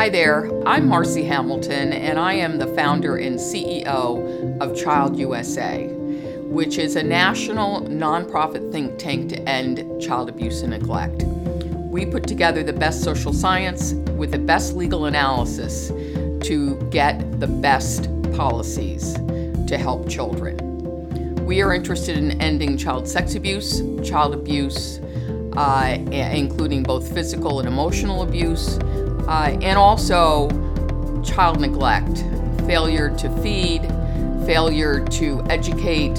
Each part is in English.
Hi there, I'm Marcy Hamilton, and I am the founder and CEO of Child USA, which is a national nonprofit think tank to end child abuse and neglect. We put together the best social science with the best legal analysis to get the best policies to help children. We are interested in ending child sex abuse, child abuse, uh, including both physical and emotional abuse, uh, and also child neglect, failure to feed, failure to educate,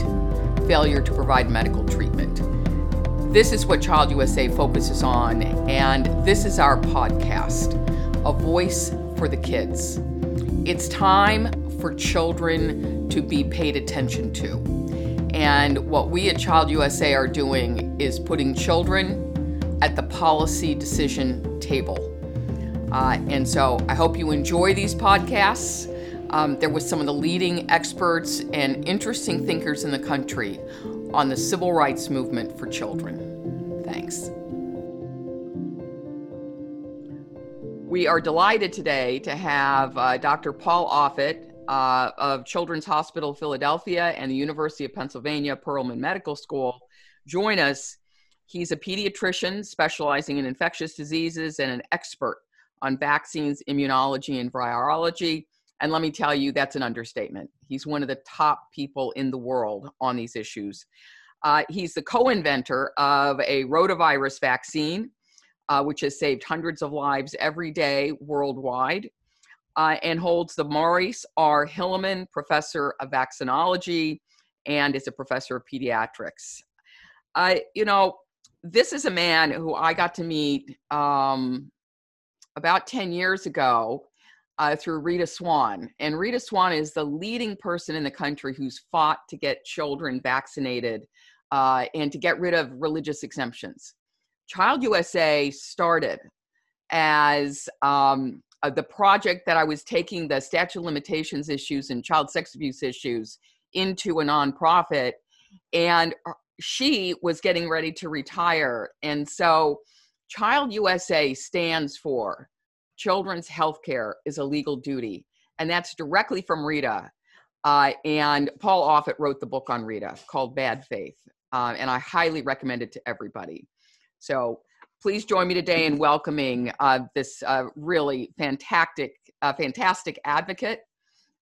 failure to provide medical treatment. This is what Child USA focuses on, and this is our podcast, A Voice for the Kids. It's time for children to be paid attention to. And what we at Child USA are doing is putting children at the policy decision table. Uh, and so I hope you enjoy these podcasts. Um, there was some of the leading experts and interesting thinkers in the country on the civil rights movement for children. Thanks. We are delighted today to have uh, Dr. Paul Offit uh, of Children's Hospital Philadelphia and the University of Pennsylvania Perelman Medical School join us. He's a pediatrician specializing in infectious diseases and an expert on vaccines, immunology, and virology. And let me tell you, that's an understatement. He's one of the top people in the world on these issues. Uh, he's the co inventor of a rotavirus vaccine, uh, which has saved hundreds of lives every day worldwide, uh, and holds the Maurice R. Hilleman Professor of Vaccinology and is a professor of pediatrics. I, you know, this is a man who I got to meet um, about 10 years ago uh, through Rita Swan. And Rita Swan is the leading person in the country who's fought to get children vaccinated uh, and to get rid of religious exemptions. Child USA started as um, uh, the project that I was taking the statute of limitations issues and child sex abuse issues into a nonprofit. And she was getting ready to retire. And so Child USA stands for Children's Healthcare is a Legal Duty, and that's directly from Rita. Uh, and Paul Offit wrote the book on Rita called Bad Faith, uh, and I highly recommend it to everybody. So please join me today in welcoming uh, this uh, really fantastic, uh, fantastic advocate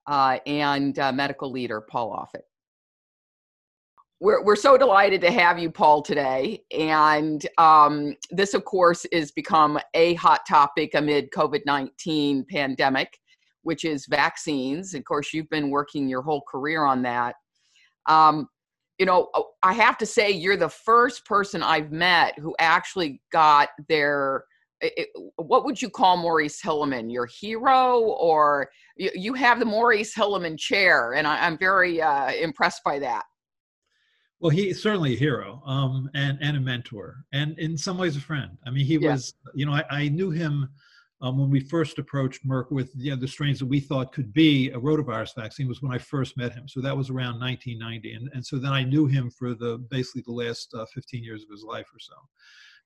uh, and medical leader, Paul Offit we're, we're so delighted to have you, Paul, today. And um, this, of course, is become a hot topic amid COVID-19 pandemic, which is vaccines. Of course, you've been working your whole career on that. Um, you know, oh, I have to say, you're the first person I've met who actually got their it, what would you call Maurice Hilleman? Your hero, or you, you have the Maurice Hilleman chair, and I, am very uh, impressed by that. Well, he's certainly a hero um, and, and a mentor, and in some ways a friend. I mean, he yeah. was, you know, I, I knew him um, when we first approached Merck with you know, the strains that we thought could be a rotavirus vaccine was when I first met him. So that was around 1990. And, and so then I knew him for the basically the last uh, 15 years of his life or so.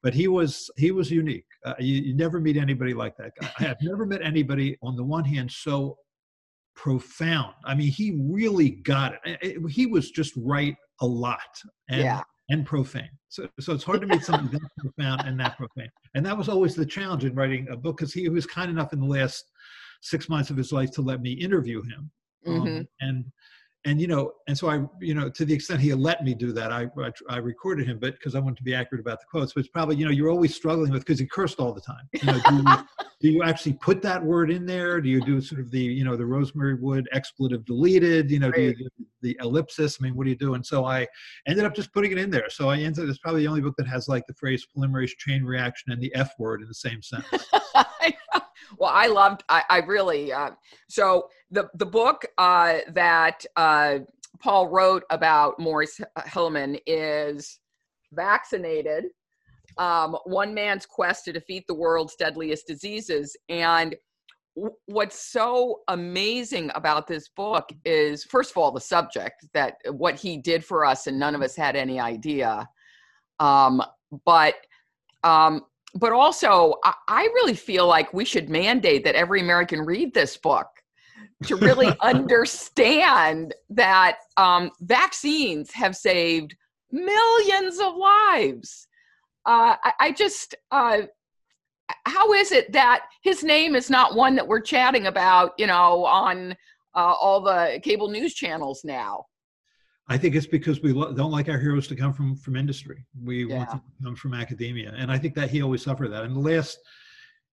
But he was he was unique. Uh, you, you never meet anybody like that guy. I have never met anybody on the one hand so profound. I mean, he really got it. He was just right a lot and, yeah. and profane. So, so it's hard to meet something that profound and that profane. And that was always the challenge in writing a book because he was kind enough in the last six months of his life to let me interview him. Um, mm-hmm. Um, and and you know and so i you know to the extent he let me do that i i, I recorded him but because i wanted to be accurate about the quotes but it's probably you know you're always struggling with because he cursed all the time you know do you, actually put that word in there? Do you do sort of the you know the rosemary wood expletive deleted? You know right. do you do the ellipsis? I mean what do you do? And so i ended up just putting it in there. So i ended up it's probably the only book that has like the phrase polymerase chain reaction and the f word in the same sentence. Well i loved i, I really uh, so the the book uh, that uh, paul wrote about Maurice Hilleman is vaccinated um, one man's quest to defeat the world's deadliest diseases and w- what's so amazing about this book is first of all the subject that what he did for us and none of us had any idea um, but um, but also, I, I really feel like we should mandate that every American read this book to really understand that um, vaccines have saved millions of lives. Uh, I, I, just, uh, how is it that his name is not one that we're chatting about, you know, on uh, all the cable news channels now? I think it's because we lo- don't like our heroes to come from from industry. We yeah. want them to come from academia, and I think that he always suffered that. In the last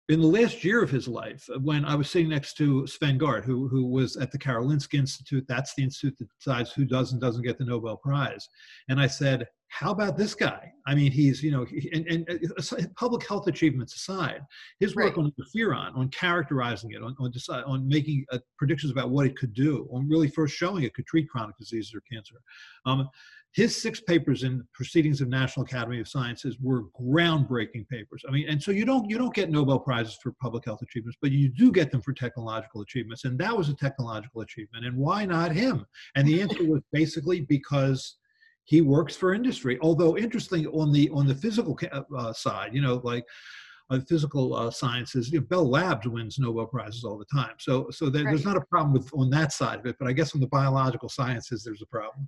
in the last year of his life, when I was sitting next to Sven Gard, who who was at the Karolinska Institute, that's the institute that decides who does and doesn't get the Nobel Prize, and I said, how about this guy? I mean, he's, you know, he, and, and uh, public health achievements aside, his work right. on interferon, on characterizing it, on, on, decide, on making uh, predictions about what it could do, on really first showing it could treat chronic diseases or cancer. Um, his six papers in Proceedings of National Academy of Sciences were groundbreaking papers. I mean, and so you don't you don't get Nobel prizes for public health achievements, but you do get them for technological achievements, and that was a technological achievement. And why not him? And the answer was basically because he works for industry. Although interesting on the on the physical uh, side, you know, like uh, physical uh, sciences, you know, Bell Labs wins Nobel prizes all the time. So so there, right. there's not a problem with on that side of it. But I guess on the biological sciences, there's a problem.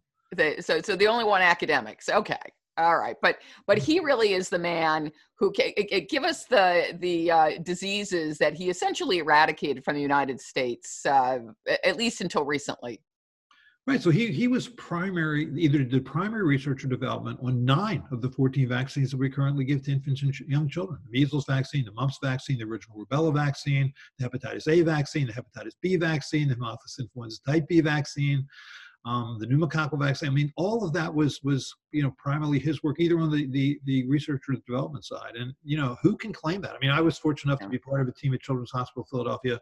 So so the only one academics. Okay. All right, but but he really is the man who can give us the the uh, diseases that he essentially eradicated from the United States, uh, at least until recently. Right. So he, he was primary, either did primary research or development on nine of the 14 vaccines that we currently give to infants and young children the measles vaccine, the mumps vaccine, the original rubella vaccine, the hepatitis A vaccine, the hepatitis B vaccine, the Haemophilus influenza type B vaccine, um, the pneumococcal vaccine. I mean, all of that was was you know primarily his work, either on the, the the research or the development side. And you know, who can claim that? I mean, I was fortunate enough to be part of a team at Children's Hospital Philadelphia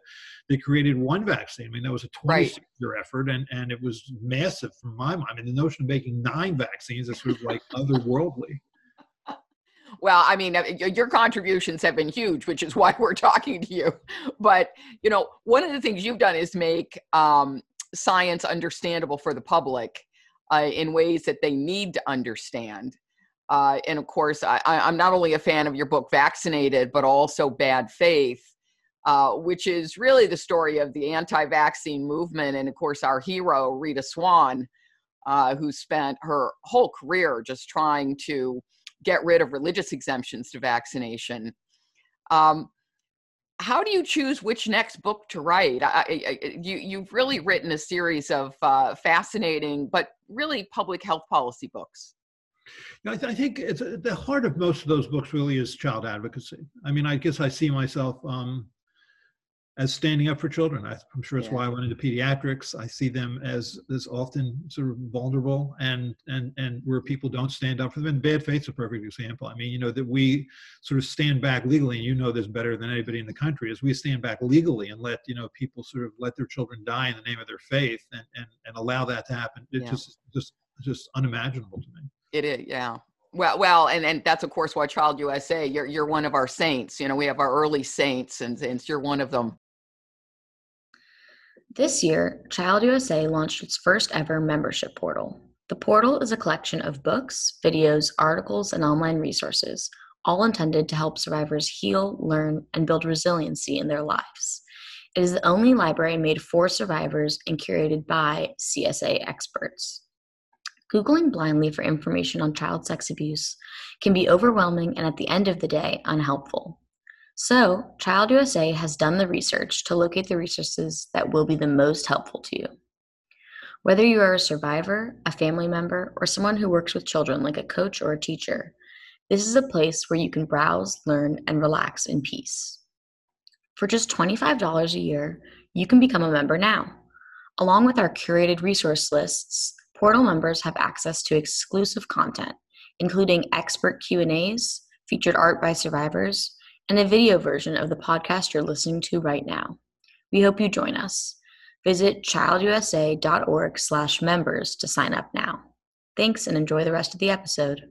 that created one vaccine. I mean, that was a 26 year effort, and and it was massive from my mind. I mean, the notion of making nine vaccines is sort of like otherworldly. Well, I mean, uh, your contributions have been huge, which is why we're talking to you. But you know, one of the things you've done is make um, science understandable for the public uh, in ways that they need to understand. Uh, and of course, I, am not only a fan of your book, Vaccinated, but also Bad Faith, uh, which is really the story of the anti vaccine movement. And of course, our hero, Rita Swan, uh, who spent her whole career just trying to get rid of religious exemptions to vaccination. Um, how do you choose which next book to write? I, I, you, you've really written a series of uh, fascinating, but really public health policy books. I, th- I, think it's uh, the heart of most of those books really is child advocacy. I mean, I guess I see myself um, as standing up for children. I, am sure it's yeah. why I went into pediatrics. I see them as as often sort of vulnerable and and and where people don't stand up for them. And bad faith's a perfect example. I mean, you know that we sort of stand back legally, and you know this better than anybody in the country, is we stand back legally and let you know people sort of let their children die in the name of their faith and and, and allow that to happen. It's yeah. just just just unimaginable to me. It is, yeah. Well, well, and, and that's of course why Child USA. You're you're one of our saints. You know, we have our early saints, and, and you're one of them. This year, Child USA launched its first ever membership portal. The portal is a collection of books, videos, articles, and online resources, all intended to help survivors heal, learn, and build resiliency in their lives. It is the only library made for survivors and curated by CSA experts. Googling blindly for information on child sex abuse can be overwhelming and at the end of the day, unhelpful. So, Child USA has done the research to locate the resources that will be the most helpful to you. Whether you are a survivor, a family member, or someone who works with children like a coach or a teacher, this is a place where you can browse, learn, and relax in peace. For just $25 a year, you can become a member now. Along with our curated resource lists, portal members have access to exclusive content, including expert Q&As, featured art by survivors, and a video version of the podcast you're listening to right now. We hope you join us. Visit childusa.org slash members to sign up now. Thanks and enjoy the rest of the episode.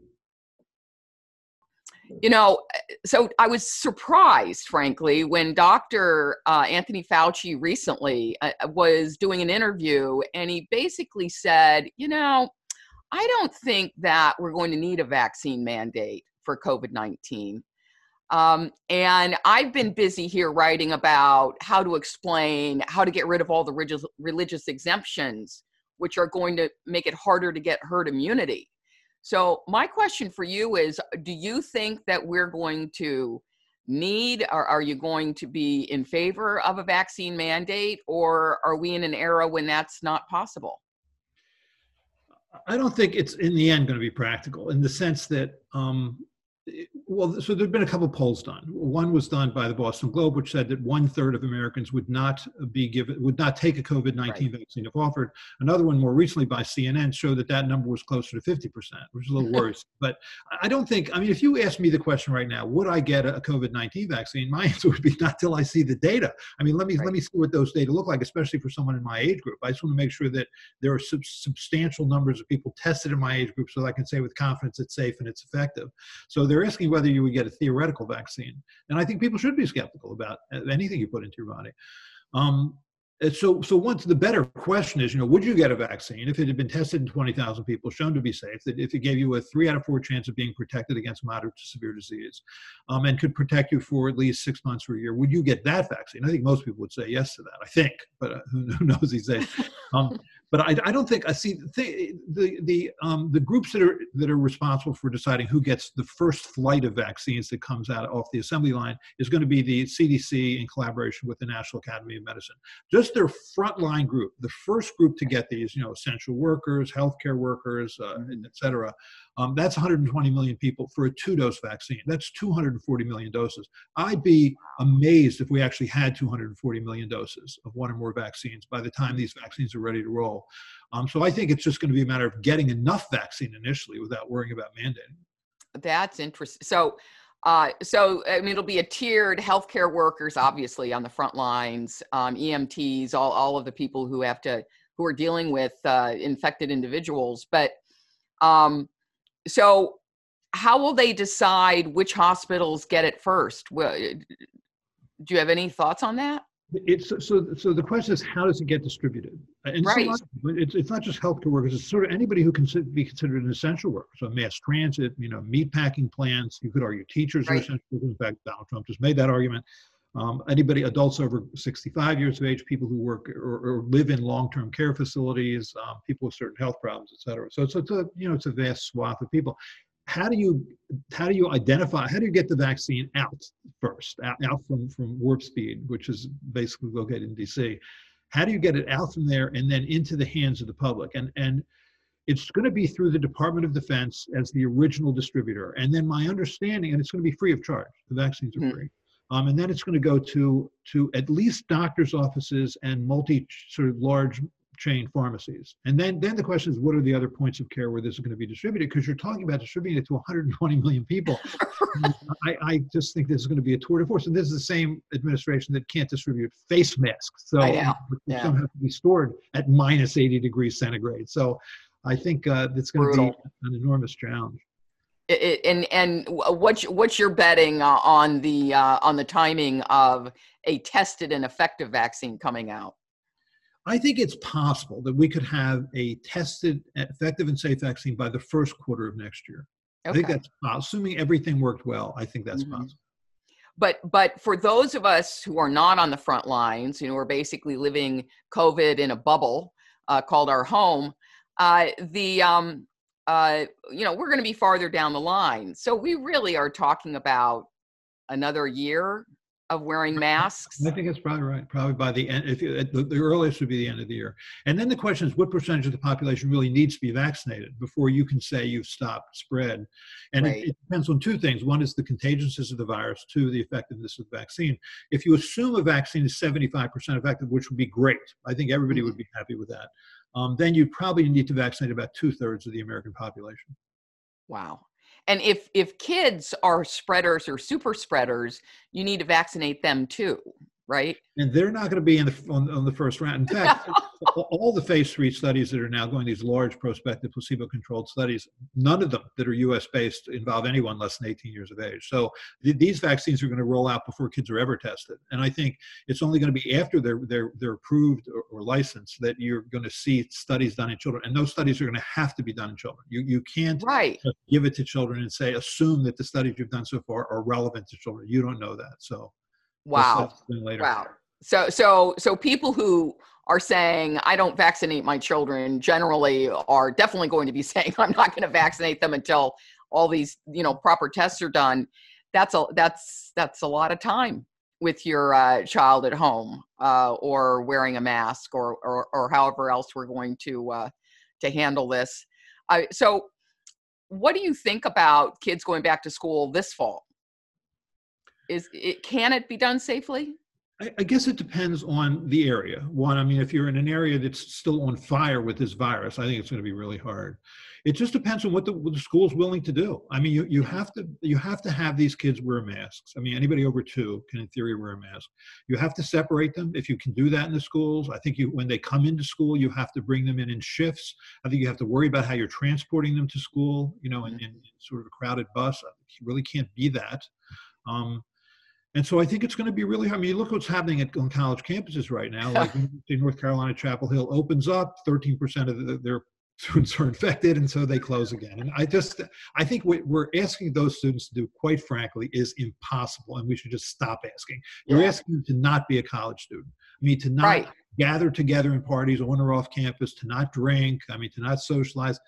You know, so I was surprised, frankly, when Dr. Uh, Anthony Fauci recently uh, was doing an interview and he basically said, you know, I don't think that we're going to need a vaccine mandate for COVID 19. Um, and I've been busy here writing about how to explain how to get rid of all the religious, religious exemptions, which are going to make it harder to get herd immunity. So, my question for you is Do you think that we're going to need, or are you going to be in favor of a vaccine mandate, or are we in an era when that's not possible? I don't think it's in the end going to be practical in the sense that um, well, so there've been a couple polls done. One was done by the Boston Globe, which said that one third of Americans would not be given, would not take a COVID nineteen right. vaccine if offered. Another one, more recently by CNN, showed that that number was closer to fifty percent, which is a little worse. But I don't think. I mean, if you ask me the question right now, would I get a COVID nineteen vaccine? My answer would be not till I see the data. I mean, let me right. let me see what those data look like, especially for someone in my age group. I just want to make sure that there are sub- substantial numbers of people tested in my age group, so that I can say with confidence it's safe and it's effective. So they're asking whether you would get a theoretical vaccine. And I think people should be skeptical about anything you put into your body. Um, so, so once the better question is, you know, would you get a vaccine if it had been tested in 20,000 people, shown to be safe, that if it gave you a three out of four chance of being protected against moderate to severe disease, um, and could protect you for at least six months or a year, would you get that vaccine? I think most people would say yes to that. I think, but uh, who, who knows these days? Um, but I, I don't think I see the the the, um, the groups that are that are responsible for deciding who gets the first flight of vaccines that comes out off the assembly line is going to be the CDC in collaboration with the National Academy of Medicine. Just their frontline group, the first group to get these, you know, essential workers, healthcare workers, uh, et cetera. Um, that's 120 million people for a two-dose vaccine. That's 240 million doses. I'd be amazed if we actually had 240 million doses of one or more vaccines by the time these vaccines are ready to roll. Um, so I think it's just going to be a matter of getting enough vaccine initially without worrying about mandating. That's interesting. So, uh, so I mean, it'll be a tiered healthcare workers, obviously on the front lines, um, EMTs, all all of the people who have to who are dealing with uh, infected individuals. But um, so, how will they decide which hospitals get it first? Well, eh, do you have any thoughts on that? It's so. So the question is, how does it get distributed? And right. It's, it's, it's not just healthcare workers. It's sort of anybody who can be considered an essential worker. So mass transit, you know, meat packing plants. You could argue teachers right. are essential workers. In fact, Donald Trump just made that argument. Um, anybody, adults over 65 years of age, people who work or, or live in long-term care facilities, um, people with certain health problems, et cetera. So it's, it's a you know it's a vast swath of people. How do you how do you identify how do you get the vaccine out first out, out from from warp speed which is basically located in dc how do you get it out from there and then into the hands of the public? And and it's going to be through the department of defense as the original distributor. And then my understanding and it's going to be free of charge the vaccines are mm-hmm. free um, and then it's going to go to to at least doctors offices and multi sort of large chain pharmacies. And then, then the question is, what are the other points of care where this is going to be distributed? Because you're talking about distributing it to 120 million people. I, I, just think this is going to be a tour de force. And this is the same administration that can't distribute face masks. So yeah. some have to be stored at minus 80 degrees centigrade. So I think uh, it's going Brutal. to be an enormous challenge. It, and and what's what's your betting uh, on the uh, on the timing of a tested and effective vaccine coming out? I think it's possible that we could have a tested, effective, and safe vaccine by the first quarter of next year. Okay. I think that's assuming everything worked well. I think that's mm-hmm. possible. But but for those of us who are not on the front lines, you know, we're basically living COVID in a bubble uh, called our home. Uh, the um, uh, you know we're going to be farther down the line, so we really are talking about another year of wearing masks? I think it's probably right. Probably by the end, if you, the, the, earliest would be the end of the year. And then the question is, what percentage of the population really needs to be vaccinated before you can say you've stopped spread? And right. it, it, depends on two things. One is the contagiousness of the virus. Two, the effectiveness of the vaccine. If you assume a vaccine is 75% effective, which would be great, I think everybody mm-hmm. would be happy with that. Um, then you probably need to vaccinate about two thirds of the American population. Wow and if if kids are spreaders or super spreaders you need to vaccinate them too right? And they're not going to be in the on, on the first round. In fact, all the phase three studies that are now going, these large prospective placebo-controlled studies, none of them that are U.S. based involve anyone less than 18 years of age. So th- these vaccines are going to roll out before kids are ever tested. And I think it's only going to be after they're they're they're approved or, or licensed that you're going to see studies done in children. And those studies are going to have to be done in children. You you can't right. give it to children and say assume that the studies you've done so far are relevant to children. You don't know that. So wow. Wow. So so so people who are saying I don't vaccinate my children generally are definitely going to be saying I'm not going to vaccinate them until all these you know proper tests are done. That's a that's that's a lot of time with your uh, child at home uh, or wearing a mask or, or, or however else we're going to uh, to handle this. so, what do you think about kids going back to school this fall? Is it can it be done safely? I, I guess it depends on the area. One, I mean, if you're in an area that's still on fire with this virus, I think it's going to be really hard. It just depends on what the, what the school's willing to do. I mean, you, you have to you have to have these kids wear masks. I mean, anybody over two can, in theory, wear a mask. You have to separate them if you can do that in the schools. I think you when they come into school, you have to bring them in in shifts. I think you have to worry about how you're transporting them to school. You know, in, in sort of a crowded bus. You really can't be that. Um, and so I think it's going to be really hard. I mean, look what's happening at, on college campuses right now. Like in North Carolina, Chapel Hill opens up, 13% of the, their students are infected, and so they close again. And I just, I think what we're asking those students to do, quite frankly, is impossible, and we should just stop asking. You're yeah. asking them to not be a college student. I mean, to not right. gather together in parties on or off campus, to not drink. I mean, to not socialize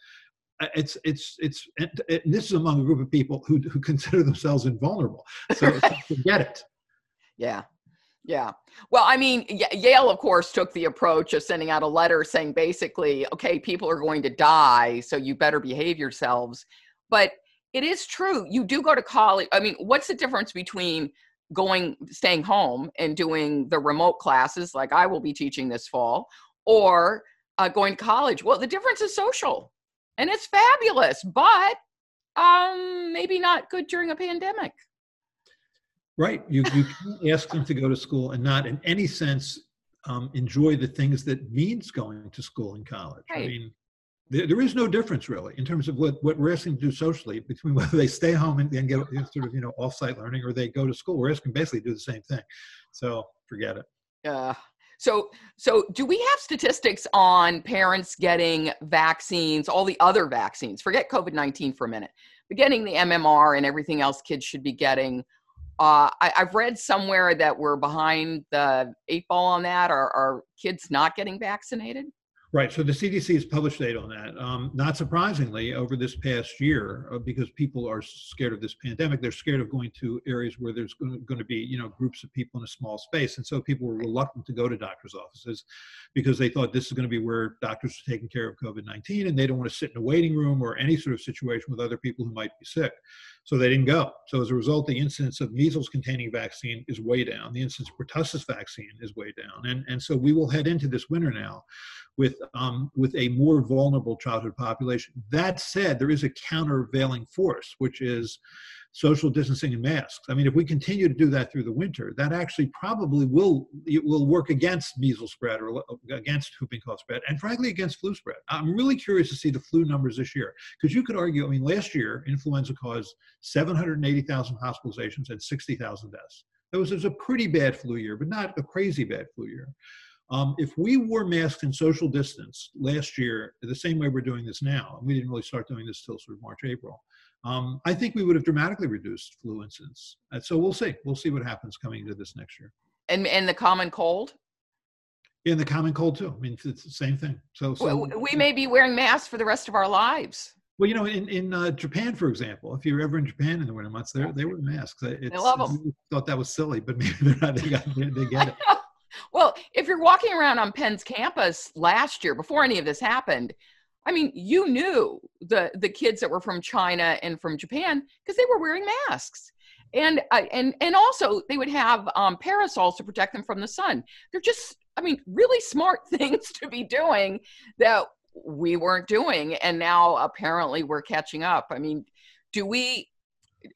it's it's it's and this is among a group of people who who consider themselves invulnerable. So forget it. Yeah. Yeah. Well, I mean, Yale, of course, took the approach of sending out a letter saying basically, okay, people are going to die, so you better behave yourselves. But it is true. You do go to college. I mean, what's the difference between going, staying home and doing the remote classes like I will be teaching this fall or uh, going to college? Well, the difference is social and it's fabulous, but um, maybe not good during a pandemic. Right. You, you can't ask them to go to school and not in any sense um, enjoy the things that means going to school and college. Right. I mean, there, there is no difference really in terms of what, what we're asking to do socially between whether they stay home and, and get sort of, you know, off-site learning or they go to school. We're asking basically to do the same thing. So forget it. Yeah. So, so do we have statistics on parents getting vaccines, all the other vaccines? Forget COVID nineteen for a minute, but getting the MMR and everything else kids should be getting. Uh, I, have read somewhere that we're behind the eight ball on that. Are, are kids not getting vaccinated? Right. So the CDC has published data on that. Um, not surprisingly, over this past year, uh, because people are scared of this pandemic, they're scared of going to areas where there's going to be, you know, groups of people in a small space, and so people were reluctant to go to doctors' offices because they thought this is going to be where doctors are taking care of COVID-19, and they don't want to sit in a waiting room or any sort of situation with other people who might be sick. So they didn't go. So as a result, the incidence of measles-containing vaccine is way down. The incidence of pertussis vaccine is way down, and and so we will head into this winter now with um, with a more vulnerable childhood population. That said, there is a countervailing force, which is social distancing and masks. I mean, if we continue to do that through the winter, that actually probably will it will work against measles spread or against whooping cough spread, and frankly against flu spread. I'm really curious to see the flu numbers this year because you could argue. I mean, last year influenza caused 780,000 hospitalizations and 60,000 deaths. It was, it was a pretty bad flu year, but not a crazy bad flu year. Um, if we wore masks and social distance last year, the same way we're doing this now, and we didn't really start doing this till sort of March, April, um, I think we would have dramatically reduced flu incidence. And so we'll see. We'll see what happens coming into this next year. And and the common cold. In the common cold too. I mean, it's the same thing. So, so we may be wearing masks for the rest of our lives. Well, you know, in in uh, Japan, for example, if you're ever in Japan in the winter months, they they wear masks. It's, I love them. Thought that was silly, but maybe they're not. They, got, they, they get it. Well, if you're walking around on Penn's campus last year, before any of this happened, I mean, you knew the the kids that were from China and from Japan because they were wearing masks, and uh, and and also they would have um, parasols to protect them from the sun. They're just, I mean, really smart things to be doing that we weren't doing, and now apparently we're catching up. I mean, do we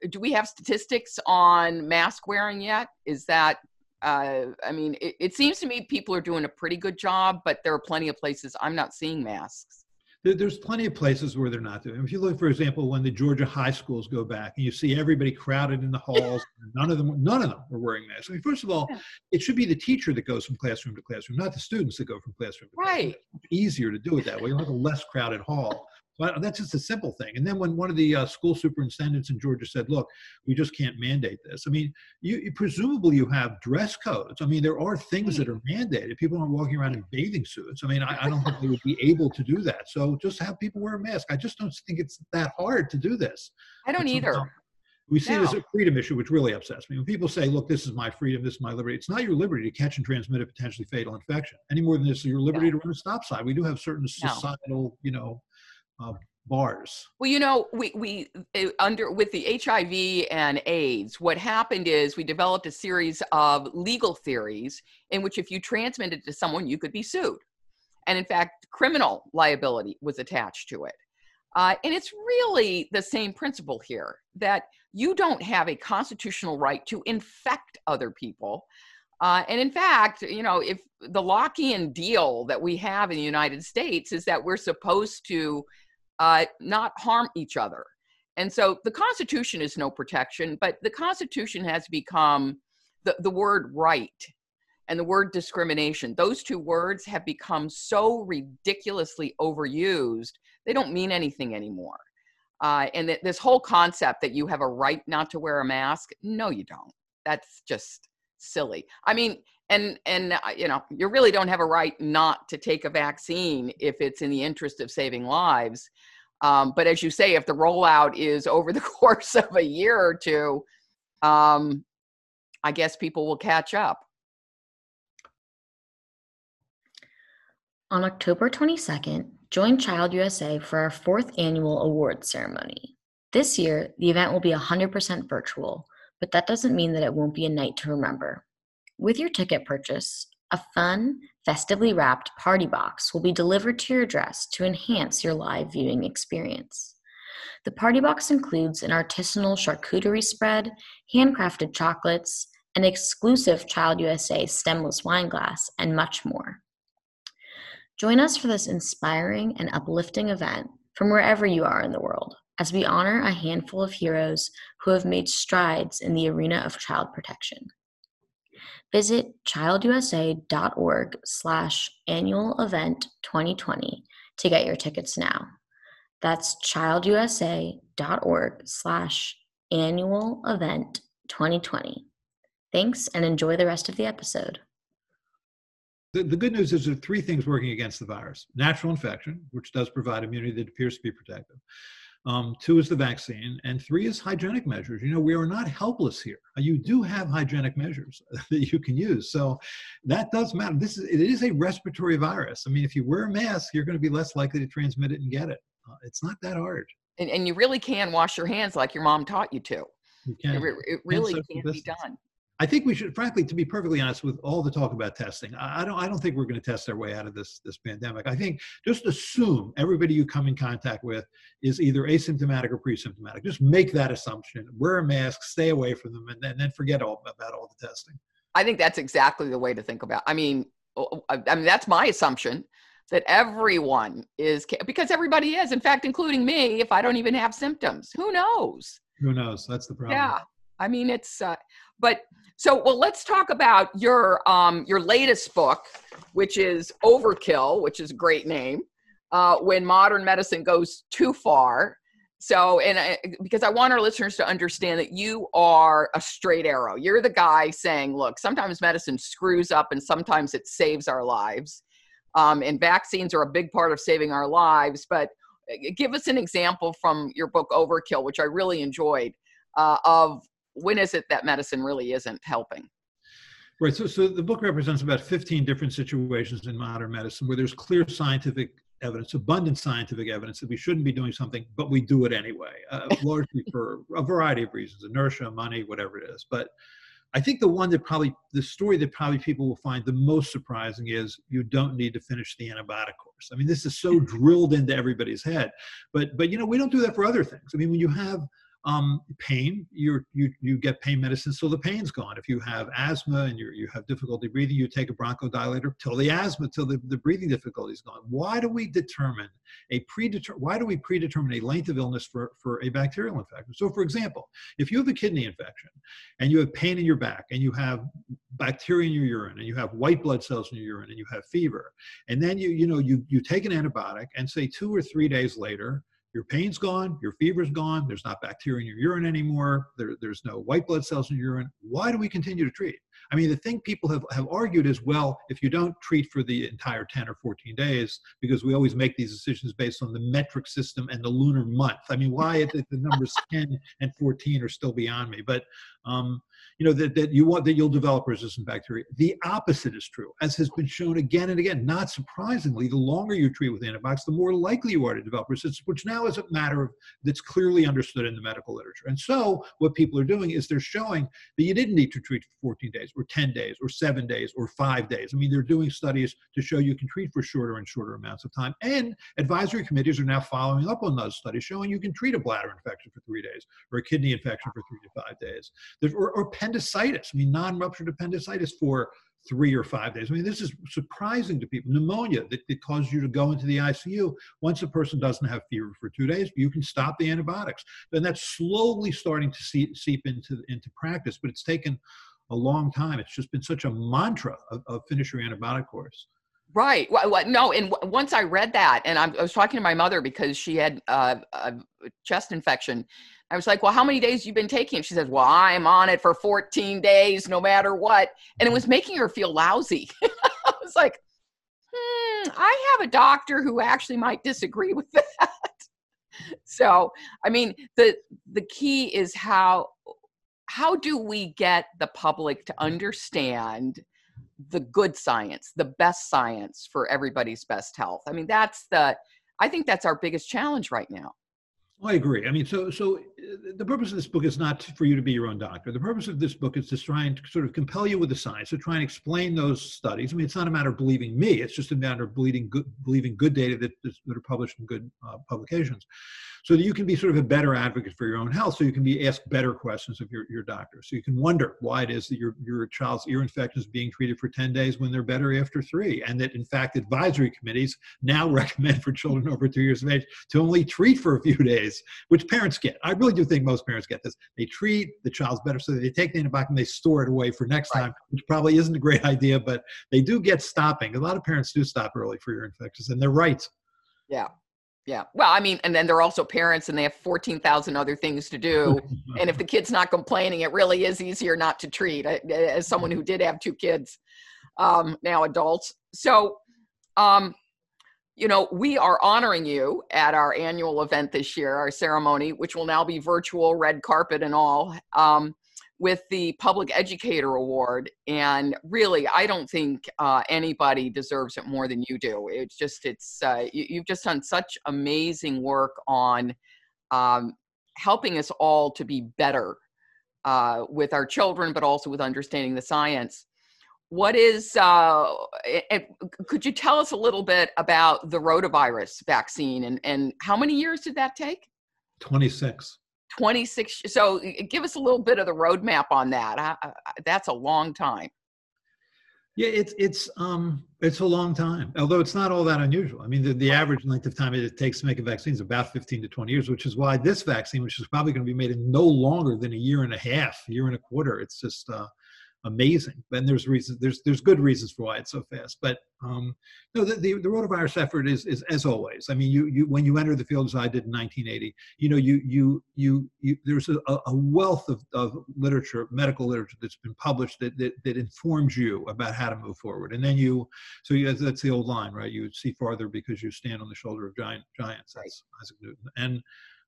do we have statistics on mask wearing yet? Is that uh, I mean, it, it seems to me people are doing a pretty good job, but there are plenty of places I'm not seeing masks there's plenty of places where they're not doing. If you look, for example, when the Georgia high schools go back, and you see everybody crowded in the halls, none of them, none of them are wearing masks. I mean, first of all, it should be the teacher that goes from classroom to classroom, not the students that go from classroom to classroom. Right. It's easier to do it that way. You have a less crowded hall. But that's just a simple thing. And then when one of the uh, school superintendents in Georgia said, "Look, we just can't mandate this." I mean, you, you, presumably you have dress codes. I mean, there are things that are mandated. People aren't walking around in bathing suits. I mean, I, I don't think they would be able to do that. So just have people wear a mask. I just don't think it's that hard to do this. I don't either. We see no. it as a freedom issue, which really upsets me. When people say, look, this is my freedom, this is my liberty, it's not your liberty to catch and transmit a potentially fatal infection any more than this is your liberty to run a stop sign. We do have certain societal, no. you know, uh, bars. Well, you know, we we uh, under with the HIV and AIDS, what happened is we developed a series of legal theories in which if you transmitted it to someone, you could be sued, and in fact, criminal liability was attached to it. Uh, and it's really the same principle here that you don't have a constitutional right to infect other people. Uh, and in fact, you know, if the Lockean deal that we have in the United States is that we're supposed to uh, not harm each other. And so the Constitution is no protection, but the Constitution has become the, the word right and the word discrimination. Those two words have become so ridiculously overused, they don't mean anything anymore. Uh, and th- this whole concept that you have a right not to wear a mask, no, you don't. That's just silly. I mean, and and uh, you know, you really don't have a right not to take a vaccine if it's in the interest of saving lives. Um, but as you say, if the rollout is over the course of a year or two, um, I guess people will catch up. On October 22nd, join Child USA for our fourth annual awards ceremony. This year, the event will be 100% virtual, but that doesn't mean that it won't be a night to remember. With your ticket purchase, a fun, festively wrapped party box will be delivered to your address to enhance your live viewing experience. The party box includes an artisanal charcuterie spread, handcrafted chocolates, an exclusive Child USA stemless wine glass, and much more. Join us for this inspiring and uplifting event from wherever you are in the world as we honor a handful of heroes who have made strides in the arena of child protection. Visit childusa.org slash annual event 2020 to get your tickets now. That's childusa.org slash annual event 2020. Thanks and enjoy the rest of the episode. The, the good news is there are three things working against the virus natural infection, which does provide immunity that appears to be protective. Um, two is the vaccine, and three is hygienic measures. You know, we are not helpless here. You do have hygienic measures that you can use, so that does matter. This is it is a respiratory virus. I mean, if you wear a mask, you're going to be less likely to transmit it and get it. Uh, it's not that hard. And, and you really can wash your hands like your mom taught you to. You can. It, it really can be done. I think we should, frankly, to be perfectly honest, with all the talk about testing, I don't, I don't think we're going to test our way out of this this pandemic. I think just assume everybody you come in contact with is either asymptomatic or pre-symptomatic. Just make that assumption. Wear a mask, stay away from them, and then, and then forget all about all the testing. I think that's exactly the way to think about. I mean, I mean that's my assumption that everyone is because everybody is. In fact, including me, if I don't even have symptoms, who knows? Who knows? That's the problem. Yeah. I mean, it's, uh, but so, well, let's talk about your um, your latest book, which is Overkill, which is a great name. Uh, when modern medicine goes too far. So, and I, because I want our listeners to understand that you are a straight arrow. You're the guy saying, look, sometimes medicine screws up and sometimes it saves our lives. Um, and vaccines are a big part of saving our lives. But uh, give us an example from your book Overkill, which I really enjoyed, uh, of when is it that medicine really isn't helping? Right. So, so the book represents about 15 different situations in modern medicine where there's clear scientific evidence, abundant scientific evidence that we shouldn't be doing something, but we do it anyway, uh, largely for a variety of reasons inertia, money, whatever it is. But I think the one that probably, the story that probably people will find the most surprising is you don't need to finish the antibiotic course. I mean, this is so drilled into everybody's head. But, but you know, we don't do that for other things. I mean, when you have um, pain, you you you get pain medicine so the pain's gone. If you have asthma and you you have difficulty breathing, you take a bronchodilator till the asthma, till the, the breathing difficulty is gone. Why do we determine a predetermine? Why do we predetermine a length of illness for for a bacterial infection? So, for example, if you have a kidney infection and you have pain in your back and you have bacteria in your urine and you have white blood cells in your urine and you have fever, and then you you know you you take an antibiotic and say two or three days later your pain's gone, your fever's gone, there's not bacteria in your urine anymore, there, there's no white blood cells in your urine. Why do we continue to treat? I mean, the thing people have, have argued is well, if you don't treat for the entire 10 or 14 days, because we always make these decisions based on the metric system and the lunar month. I mean, why the numbers 10 and 14 are still beyond me? But um, you know, that, that you want that you'll develop resistant bacteria. The opposite is true, as has been shown again and again. Not surprisingly, the longer you treat with antibiotics, the more likely you are to develop resistance, which now is a matter of that's clearly understood in the medical literature. And so what people are doing is they're showing that you didn't need to treat for 14 days or 10 days or seven days or five days. I mean, they're doing studies to show you can treat for shorter and shorter amounts of time. And advisory committees are now following up on those studies showing you can treat a bladder infection for three days or a kidney infection for three to five days. There's, or, or appendicitis. I mean, non-ruptured appendicitis for three or five days. I mean, this is surprising to people. Pneumonia that, that causes you to go into the ICU. Once a person doesn't have fever for two days, you can stop the antibiotics. And that's slowly starting to see, seep into, into practice, but it's taken a long time. It's just been such a mantra of, of finish your antibiotic course. Right. Well, no, and once I read that, and I was talking to my mother because she had uh, a chest infection, I was like, well, how many days you been taking? She says, well, I'm on it for 14 days, no matter what. And it was making her feel lousy. I was like, hmm, I have a doctor who actually might disagree with that. so, I mean, the the key is how how do we get the public to understand the good science, the best science for everybody's best health? I mean, that's the I think that's our biggest challenge right now. I agree. I mean, so so uh, the purpose of this book is not for you to be your own doctor. The purpose of this book is to try and sort of compel you with the science, to try and explain those studies. I mean, it's not a matter of believing me; it's just a matter of believing good, believing good data that, that are published in good uh, publications so that you can be sort of a better advocate for your own health. So you can be asked better questions of your, your doctor. So you can wonder why it is that your, your child's ear infection is being treated for 10 days when they're better after three. And that in fact, advisory committees now recommend for children over two years of age to only treat for a few days, which parents get. I really do think most parents get this. They treat, the child's better, so they take the antibiotic and they store it away for next right. time, which probably isn't a great idea, but they do get stopping. A lot of parents do stop early for ear infections, and they're right. Yeah. Yeah. Well, I mean, and then they're also parents and they have 14,000 other things to do. and if the kid's not complaining, it really is easier not to treat as someone who did have two kids, um, now adults. So, um, you know, we are honoring you at our annual event this year, our ceremony, which will now be virtual, red carpet and all. Um, with the Public Educator Award. And really, I don't think uh, anybody deserves it more than you do. It's just, it's, uh, you, have just done such amazing work on um, helping us all to be better uh, with our children, but also with understanding the science. What is, uh, it, could you tell us a little bit about the rotavirus vaccine and, and how many years did that take? 26. 26 so give us a little bit of the roadmap on that. I, I, that's a long time. Yeah it's it's um it's a long time although it's not all that unusual. I mean the, the average length of time it takes to make a vaccine is about 15 to 20 years which is why this vaccine which is probably going to be made in no longer than a year and a half year and a quarter it's just uh amazing. And there's reasons, there's there's good reasons for why it's so fast. But um, no, the, the, the rotavirus effort is, is as always. I mean, you you when you enter the field as I did in 1980, you know, you you you, you there's a, a wealth of, of literature, medical literature that's been published that, that that informs you about how to move forward. And then you, so you, that's the old line, right? You see farther because you stand on the shoulder of giant giants. That's Isaac Newton. And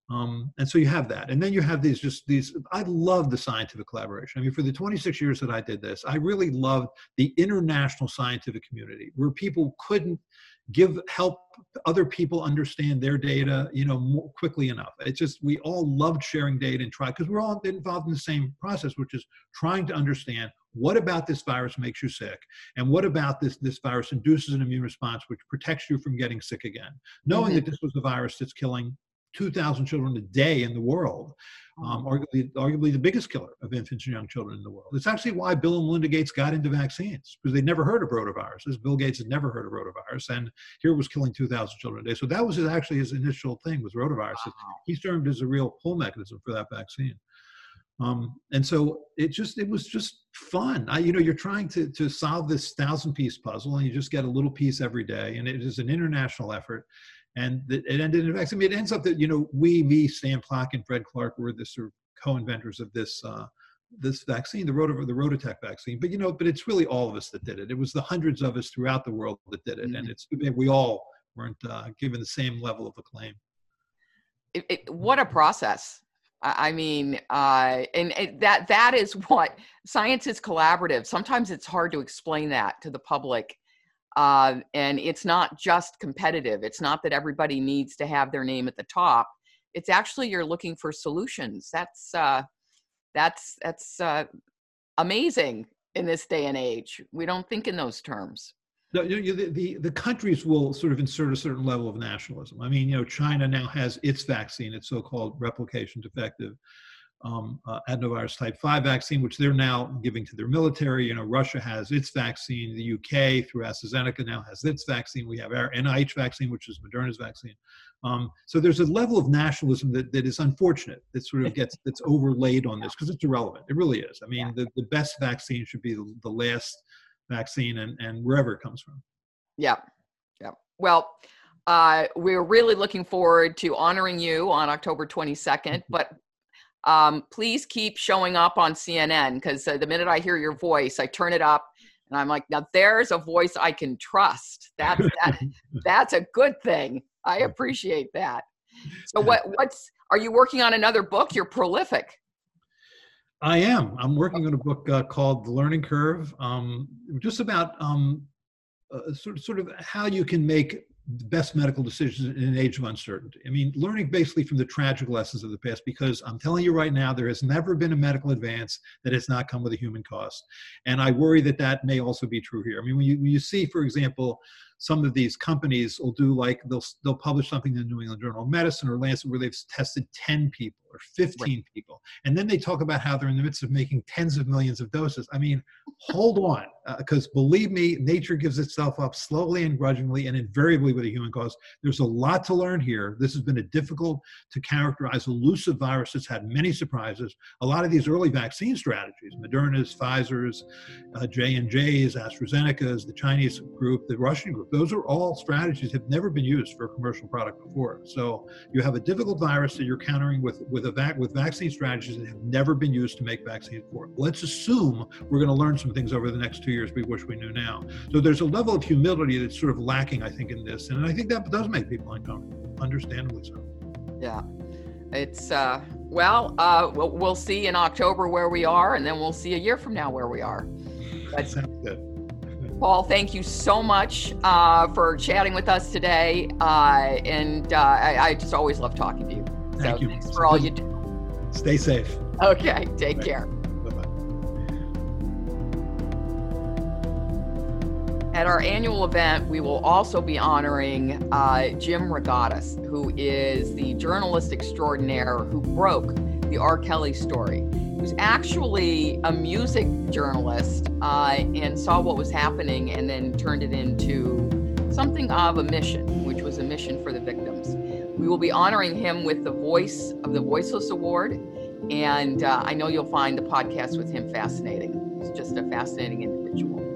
um, and so you have that. And then you have these just these, I love the scientific collaboration. I mean, for the 26 years that I did this, I really loved the international scientific community where people couldn't give help other people understand their data you know more quickly enough it's just we all loved sharing data and try because we're all involved in the same process which is trying to understand what about this virus makes you sick and what about this this virus induces an immune response which protects you from getting sick again knowing mm-hmm. that this was the virus that's killing 2,000 children a day in the world. Um, arguably, arguably the biggest killer of infants and young children in the world. It's actually why Bill and Melinda Gates got into vaccines because they'd never heard of rotaviruses. Bill Gates had never heard of rotavirus, and here was killing 2,000 children a day. So that was his, actually his initial thing was rotavirus. Wow. He served as a real pull mechanism for that vaccine. Um, and so it just it was just fun. I, you know, you're trying to to solve this thousand piece puzzle, and you just get a little piece every day, and it is an international effort. And it ended in fact, I mean, it ends up that you know we, me, Stan Plotkin, and Fred Clark were the sort of co-inventors of this uh, this vaccine, the Rota, the RotaTeq vaccine. But you know, but it's really all of us that did it. It was the hundreds of us throughout the world that did it, mm-hmm. and it's we all weren't uh, given the same level of acclaim. It, it, what a process! I mean, uh, and, and that that is what science is collaborative. Sometimes it's hard to explain that to the public, uh, and it's not just competitive. It's not that everybody needs to have their name at the top. It's actually you're looking for solutions. That's uh, that's that's uh, amazing in this day and age. We don't think in those terms. No, you the, the, the countries will sort of insert a certain level of nationalism. I mean, you know, China now has its vaccine, its so-called replication defective um, uh, adenovirus type 5 vaccine, which they're now giving to their military. You know, Russia has its vaccine. The UK, through AstraZeneca, now has its vaccine. We have our NIH vaccine, which is Moderna's vaccine. Um, so there's a level of nationalism that, that is unfortunate that sort of gets that's overlaid on this because it's irrelevant. It really is. I mean, the, the best vaccine should be the, the last vaccine and, and wherever it comes from. Yeah. Yeah. Well, uh, we're really looking forward to honoring you on October 22nd, mm-hmm. but um, please keep showing up on CNN because uh, the minute I hear your voice, I turn it up and I'm like, now there's a voice I can trust. That's that, that's a good thing. I appreciate that. So what what's are you working on another book? You're prolific. I am. I'm working on a book uh, called The Learning Curve, um, just about um, uh, sort, of, sort of how you can make the best medical decisions in an age of uncertainty. I mean, learning basically from the tragic lessons of the past, because I'm telling you right now, there has never been a medical advance that has not come with a human cost. And I worry that that may also be true here. I mean, when you, when you see, for example, some of these companies will do like they'll they'll publish something in the New England Journal of Medicine or Lancet where they've tested 10 people or 15 right. people, and then they talk about how they're in the midst of making tens of millions of doses. I mean, hold on, because uh, believe me, nature gives itself up slowly and grudgingly, and invariably with a human cause. There's a lot to learn here. This has been a difficult to characterize elusive virus that's had many surprises. A lot of these early vaccine strategies, Moderna's, Pfizer's, uh, J and J's, AstraZeneca's, the Chinese group, the Russian group those are all strategies that have never been used for a commercial product before. So you have a difficult virus that you're countering with with a vac- with vaccine strategies that have never been used to make vaccines for. Let's assume we're going to learn some things over the next two years we wish we knew now. So there's a level of humility that's sort of lacking, I think, in this, and I think that does make people uncomfortable, understandably so. Yeah, it's uh, well, uh, we'll see in October where we are, and then we'll see a year from now where we are. That sounds good. Paul, thank you so much uh, for chatting with us today. Uh, and uh, I, I, just always love talking to you. Thank so you. Thanks for all you do. Stay safe. Okay. Take Bye. care. At our annual event, we will also be honoring uh, Jim DeRogatis, who is the journalist extraordinaire who broke the R. Kelly story who's actually a music journalist uh, and saw what was happening and then turned it into something of a mission, which was a mission for the victims. We will be honoring him with the Voice of the Voiceless Award. And uh, I know you'll find the podcast with him fascinating. He's just a fascinating individual.